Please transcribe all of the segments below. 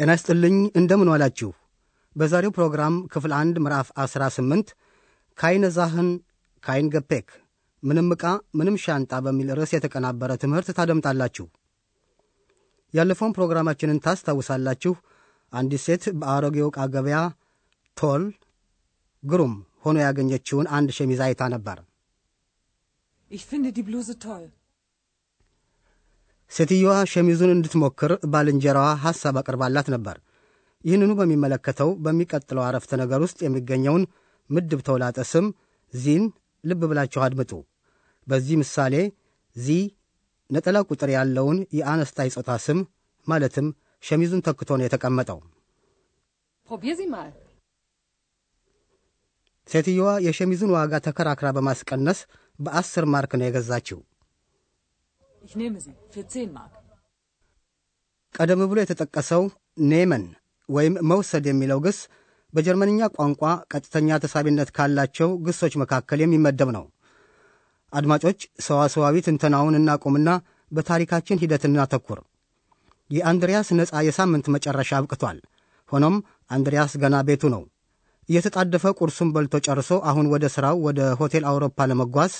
ጤና ይስጥልኝ እንደምን ዋላችሁ። በዛሬው ፕሮግራም ክፍል አንድ ምዕራፍ ዐሥራ ስምንት ካይነ ዛህን ካይን ገፔክ ምንም ዕቃ ምንም ሻንጣ በሚል ርዕስ የተቀናበረ ትምህርት ታደምጣላችሁ። ያለፈውን ፕሮግራማችንን ታስታውሳላችሁ። አንዲት ሴት በአሮጌው ዕቃ ገበያ ቶል ግሩም ሆኖ ያገኘችውን አንድ ሸሚዝ አይታ ነበር። Ich finde die Bluse toll. ሴትየዋ ሸሚዙን እንድትሞክር ባልንጀራዋ ሐሳብ አቅርባላት ነበር። ይህንኑ በሚመለከተው በሚቀጥለው አረፍተ ነገር ውስጥ የሚገኘውን ምድብ ተውላጠ ስም ዚን ልብ ብላችሁ አድምጡ። በዚህ ምሳሌ ዚ ነጠላ ቁጥር ያለውን የአነስታይ ጾታ ስም ማለትም ሸሚዙን ተክቶ ነው የተቀመጠው።. ሴትየዋ የሸሚዙን ዋጋ ተከራክራ በማስቀነስ በአስር ማርክ ነው የገዛችው። Ich nehme sie. Für 10 Mark. ቀደም ብሎ የተጠቀሰው ኔመን ወይም መውሰድ የሚለው ግስ በጀርመንኛ ቋንቋ ቀጥተኛ ተሳቢነት ካላቸው ግሶች መካከል የሚመደብ ነው። አድማጮች፣ ሰዋሰዋዊ ትንተናውን እናቁምና በታሪካችን ሂደት እናተኩር። የአንድሪያስ ነፃ የሳምንት መጨረሻ አብቅቷል። ሆኖም አንድሪያስ ገና ቤቱ ነው። እየተጣደፈ ቁርሱን በልቶ ጨርሶ አሁን ወደ ሥራው ወደ ሆቴል አውሮፓ ለመጓዝ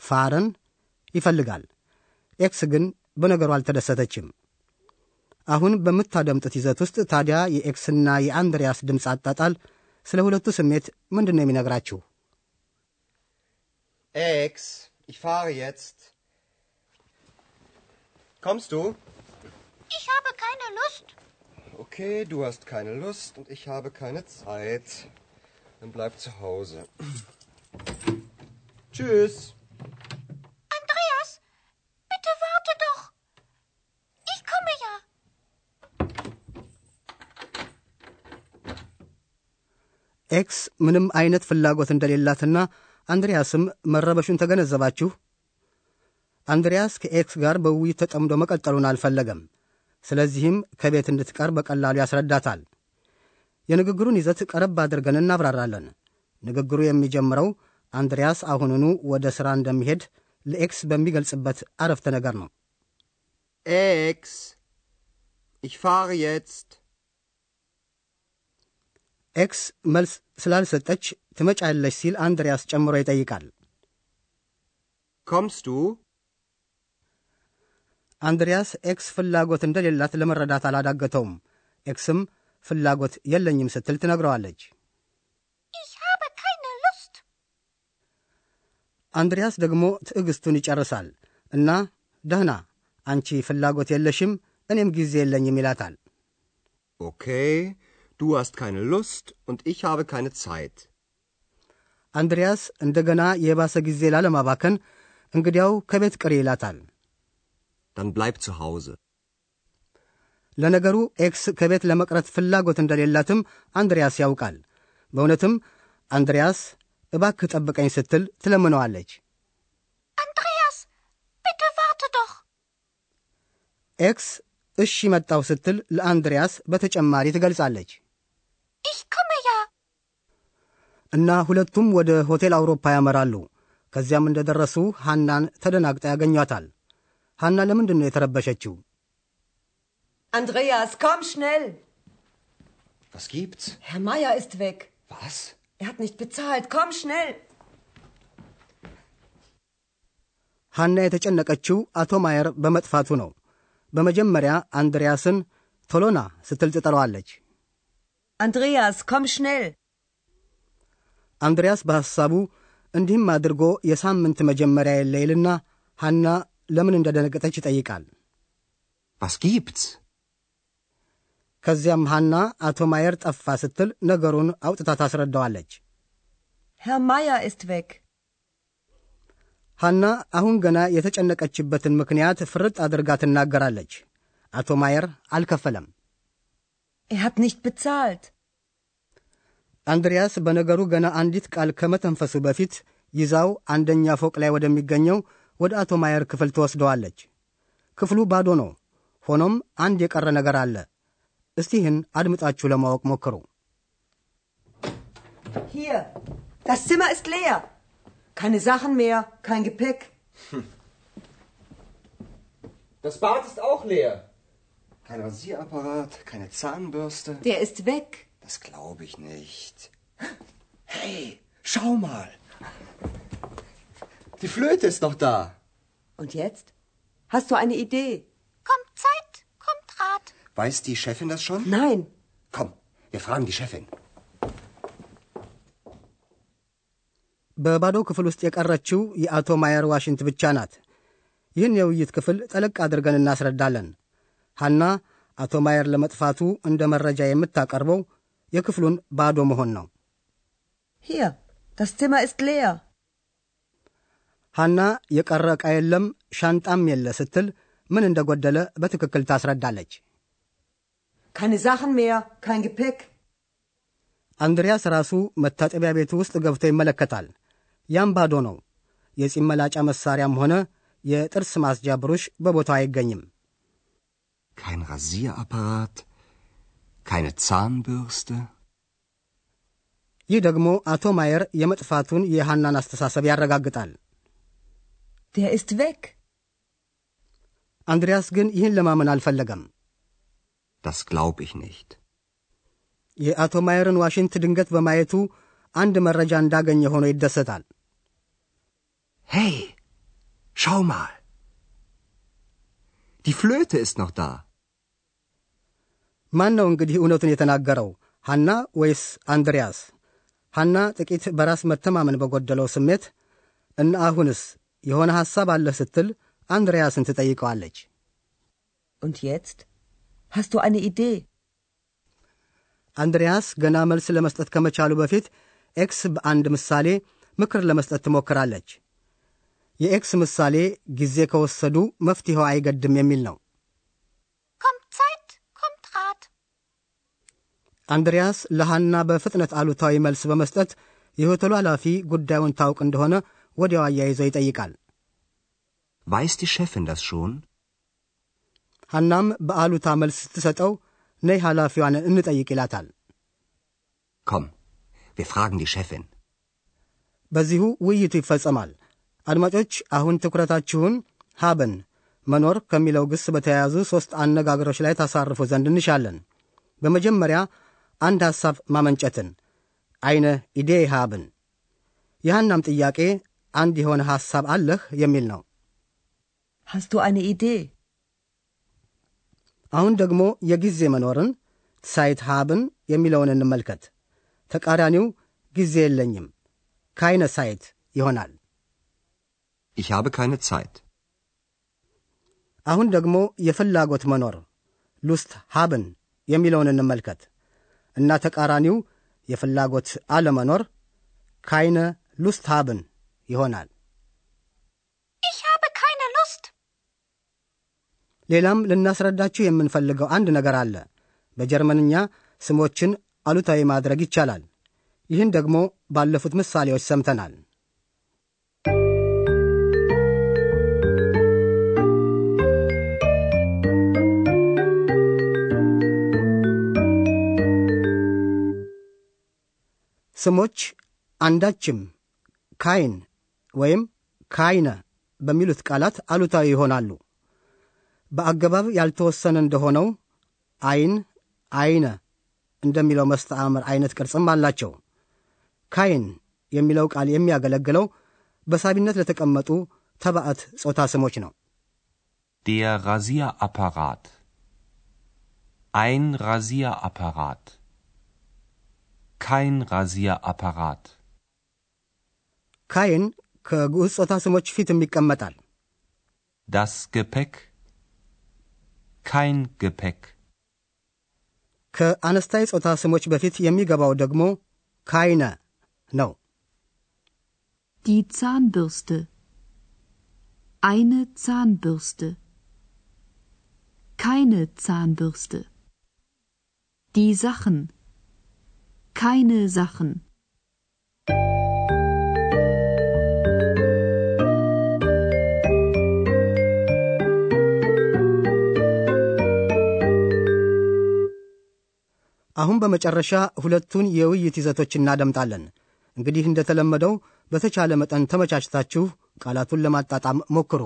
fahren ይፈልጋል። ኤክስ ግን በነገሩ አልተደሰተችም። አሁን በምታደምጡት ይዘት ውስጥ ታዲያ የኤክስና የአንድሪያስ ድምፅ አጣጣል ስለ ሁለቱ ስሜት ምንድን ነው የሚነግራችሁ? Ex, ich fahre jetzt. Kommst du? Ich habe keine Lust. Okay, du hast keine Lust und ich habe keine Zeit. Dann bleib zu Hause. Tschüss. ኤክስ ምንም አይነት ፍላጎት እንደሌላትና አንድሪያስም መረበሹን ተገነዘባችሁ። አንድሪያስ ከኤክስ ጋር በውይይት ተጠምዶ መቀጠሉን አልፈለገም። ስለዚህም ከቤት እንድትቀር በቀላሉ ያስረዳታል። የንግግሩን ይዘት ቀረብ አድርገን እናብራራለን። ንግግሩ የሚጀምረው አንድሪያስ አሁኑኑ ወደ ሥራ እንደሚሄድ ለኤክስ በሚገልጽበት አረፍተ ነገር ነው። Ex, ich fahre jetzt. ኤክስ መልስ ስላልሰጠች ትመጫለሽ ሲል አንድሪያስ ጨምሮ ይጠይቃል። du? አንድሪያስ ኤክስ ፍላጎት እንደሌላት ለመረዳት አላዳገተውም። ኤክስም ፍላጎት የለኝም ስትል ትነግረዋለች። Ich habe keine Lust. አንድሪያስ ደግሞ ትዕግስቱን ይጨርሳል እና ደህና አንቺ ፍላጎት የለሽም፣ እኔም ጊዜ የለኝም ይላታል። Okay, du hast keine Lust und ich habe keine Zeit. አንድሪያስ እንደገና የባሰ ጊዜ ላለማባከን እንግዲያው ከቤት ቅሪ ይላታል። Dann bleib zu Hause. ለነገሩ ኤክስ ከቤት ለመቅረት ፍላጎት እንደሌላትም አንድሪያስ ያውቃል። በእውነትም አንድሪያስ እባክህ ጠብቀኝ ስትል ትለምነዋለች። Andreas, bitte warte doch. ኤክስ እሺ መጣሁ ስትል ለአንድሪያስ በተጨማሪ ትገልጻለች። Ich komme ja. እና ሁለቱም ወደ ሆቴል አውሮፓ ያመራሉ። ከዚያም እንደደረሱ ሐናን ተደናግጣ ያገኟታል። ሐና ለምንድን ነው የተረበሸችው? Andreas, komm schnell! Was gibt's? Herr Meier ist weg. Was? Er hat nicht bezahlt. Komm schnell! ሐና የተጨነቀችው አቶ ማየር በመጥፋቱ ነው። በመጀመሪያ አንድሪያስን ቶሎና ስትል ትጠራዋለች። Andreas, komm schnell! አንድሪያስ በሐሳቡ እንዲህም አድርጎ የሳምንት መጀመሪያ የለ ይልና ሐና ለምን እንደደነገጠች ይጠይቃል። Was gibt's? ከዚያም ሐና አቶ ማየር ጠፋ ስትል ነገሩን አውጥታ ታስረዳዋለች። Herr Meier ist weg. ሐና አሁን ገና የተጨነቀችበትን ምክንያት ፍርጥ አድርጋ ትናገራለች። አቶ ማየር አልከፈለም። Er hat nicht bezahlt. አንድሪያስ በነገሩ ገና አንዲት ቃል ከመተንፈሱ በፊት ይዛው አንደኛ ፎቅ ላይ ወደሚገኘው ወደ አቶ ማየር ክፍል ትወስደዋለች። ክፍሉ ባዶ ነው። ሆኖም አንድ የቀረ ነገር አለ። እስቲ ይህን አድምጣችሁ ለማወቅ ሞክሩ። Hier, das Zimmer ist leer. Keine Sachen mehr, kein Gepäck. Das Bad ist auch leer. Kein Rasierapparat, keine Zahnbürste. Der ist weg. Das glaube ich nicht. Hey, schau mal. Die Flöte ist noch da. Und jetzt? Hast du eine Idee? Kommt Zeit, kommt Rat. Weiß die Chefin das schon? Nein. Komm, wir fragen die Chefin. በባዶ ክፍል ውስጥ የቀረችው የአቶ ማየር ዋሽንት ብቻ ናት። ይህን የውይይት ክፍል ጠለቅ አድርገን እናስረዳለን። ሐና አቶ ማየር ለመጥፋቱ እንደ መረጃ የምታቀርበው የክፍሉን ባዶ መሆን ነው። Hier, das Zimmer ist leer. ሐና የቀረ ዕቃ የለም፣ ሻንጣም የለ ስትል ምን እንደ ጎደለ በትክክል ታስረዳለች። Keine Sachen mehr, kein Gepäck. አንድሪያስ ራሱ መታጠቢያ ቤቱ ውስጥ ገብቶ ይመለከታል። ያም ባዶ ነው። የጺም መላጫ መሳሪያም ሆነ የጥርስ ማስጃ ብሩሽ በቦታው አይገኝም። Kein Rasierapparat, keine Zahnbürste. ይህ ደግሞ አቶ ማየር የመጥፋቱን የሐናን አስተሳሰብ ያረጋግጣል። Der ist weg. አንድሪያስ ግን ይህን ለማመን አልፈለገም። Das glaub ich nicht. የአቶ ማየርን ዋሽንት ድንገት በማየቱ አንድ መረጃ እንዳገኘ ሆኖ ይደሰታል። Hey, schau mal. Die Flöte ist noch da. ማን ነው እንግዲህ እውነቱን የተናገረው ሐና ወይስ አንድሪያስ? ሐና ጥቂት በራስ መተማመን በጎደለው ስሜት እና አሁንስ የሆነ ሐሳብ አለህ ስትል አንድሪያስን ትጠይቀዋለች። Und jetzt? Hast du eine Idee? አንድሪያስ ገና መልስ ለመስጠት ከመቻሉ በፊት ኤክስ በአንድ ምሳሌ ምክር ለመስጠት ትሞክራለች። የኤክስ ምሳሌ ጊዜ ከወሰዱ መፍትሔው አይገድም የሚል ነው። አንድሪያስ ለሐና በፍጥነት አሉታዊ መልስ በመስጠት የሆቴሉ ኃላፊ ጉዳዩን ታውቅ እንደሆነ ወዲያው አያይዞ ይጠይቃል። Weiß die Chefin das schon? ሐናም በአሉታ መልስ ስትሰጠው ነይ ኃላፊዋን እንጠይቅ ይላታል። Komm, wir fragen die Chefin. በዚሁ ውይይቱ ይፈጸማል። አድማጮች አሁን ትኩረታችሁን ሀብን መኖር ከሚለው ግስ በተያያዙ ሦስት አነጋገሮች ላይ ታሳርፉ ዘንድ እንሻለን። በመጀመሪያ አንድ ሐሳብ ማመንጨትን eine Idee haben። የሐናም ጥያቄ አንድ የሆነ ሐሳብ አለህ የሚል ነው። Hast du eine Idee? አሁን ደግሞ የጊዜ መኖርን Zeit haben የሚለውን እንመልከት። ተቃራኒው ጊዜ የለኝም keine Zeit ይሆናል። Ich habe keine Zeit. አሁን ደግሞ የፍላጎት መኖር ሉስት ሀብን የሚለውን እንመልከት እና ተቃራኒው የፍላጎት አለመኖር ካይነ ሉስት ሀብን ይሆናል። Ich habe keine Lust. ሌላም ልናስረዳችሁ የምንፈልገው አንድ ነገር አለ። በጀርመንኛ ስሞችን አሉታዊ ማድረግ ይቻላል። ይህን ደግሞ ባለፉት ምሳሌዎች ሰምተናል። ስሞች አንዳችም ካይን ወይም ካይነ በሚሉት ቃላት አሉታዊ ይሆናሉ። በአገባብ ያልተወሰነ እንደሆነው አይን፣ አይነ እንደሚለው መስተአምር አይነት ቅርጽም አላቸው። ካይን የሚለው ቃል የሚያገለግለው በሳቢነት ለተቀመጡ ተባዕት ጾታ ስሞች ነው። Der Rasierapparat. Ein Rasierapparat. Kein Rasierapparat. ካይን ከግዑዝ ጾታ ስሞች ፊትም ይቀመጣል። Das Gepäck. Kein Gepäck. ከአነስታይ ጾታ ስሞች በፊት የሚገባው ደግሞ ካይነ ነው። Die Zahnbürste. Eine Zahnbürste. keine Zahnbürste. Die Sachen. Keine Sachen. አሁን በመጨረሻ ሁለቱን የውይይት ይዘቶች እናደምጣለን። እንግዲህ እንደተለመደው በተቻለ መጠን ተመቻችታችሁ ቃላቱን ለማጣጣም ሞክሩ።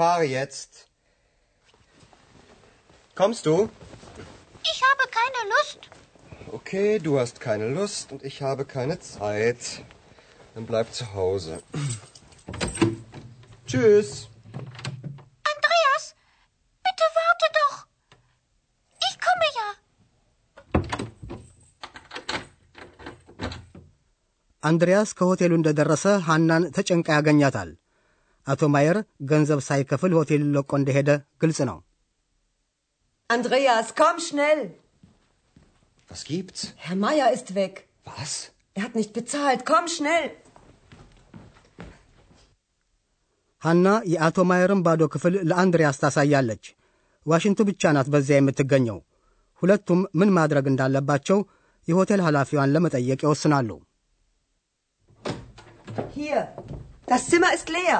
fahre jetzt. Kommst du? Ich habe keine Lust. Okay, du hast keine Lust und ich habe keine Zeit. Dann bleib zu Hause. Tschüss. Andreas, bitte warte doch. Ich komme ja. አንድሪያስ ከሆቴሉ እንደደረሰ ሐናን ተጨንቃ ያገኛታል። አቶ ማየር ገንዘብ ሳይከፍል ሆቴሉን ለቆ እንደሄደ ግልጽ ነው። Andreas, komm schnell. Was gibt's? Herr Meier ist weg. Was? Er hat nicht bezahlt. Komm schnell. ሐና የአቶ ማየርን ባዶ ክፍል ለአንድሪያስ ታሳያለች። ዋሽንቱ ብቻ ናት በዚያ የምትገኘው። ሁለቱም ምን ማድረግ እንዳለባቸው የሆቴል ኃላፊዋን ለመጠየቅ ይወስናሉ። Hier. Das Zimmer ist leer.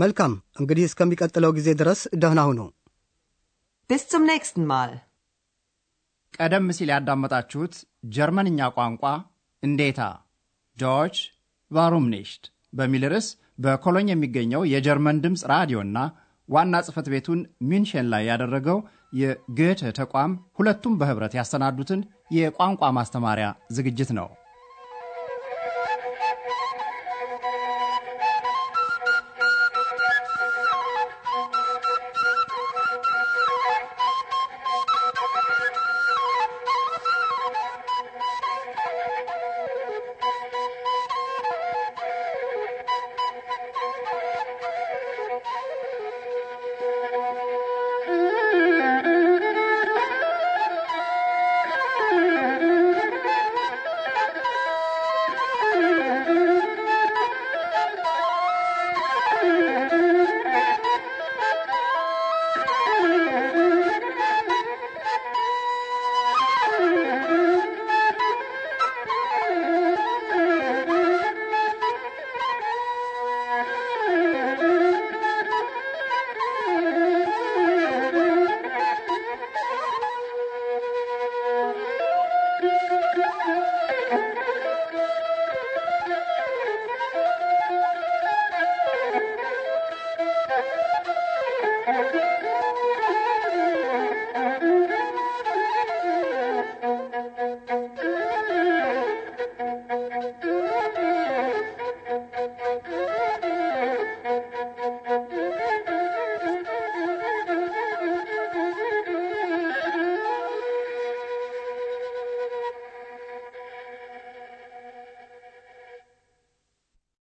መልካም እንግዲህ እስከሚቀጥለው ጊዜ ድረስ ደህና ሁኑ። Bis zum nächsten Mal. ቀደም ሲል ያዳመጣችሁት ጀርመንኛ ቋንቋ እንዴታ Deutsch warum በሚል ርዕስ በኮሎኝ የሚገኘው የጀርመን ድምፅ ራዲዮና ዋና ጽሕፈት ቤቱን ሚንሽን ላይ ያደረገው የ Goethe ተቋም ሁለቱም በኅብረት ያሰናዱትን የቋንቋ ማስተማሪያ ዝግጅት ነው።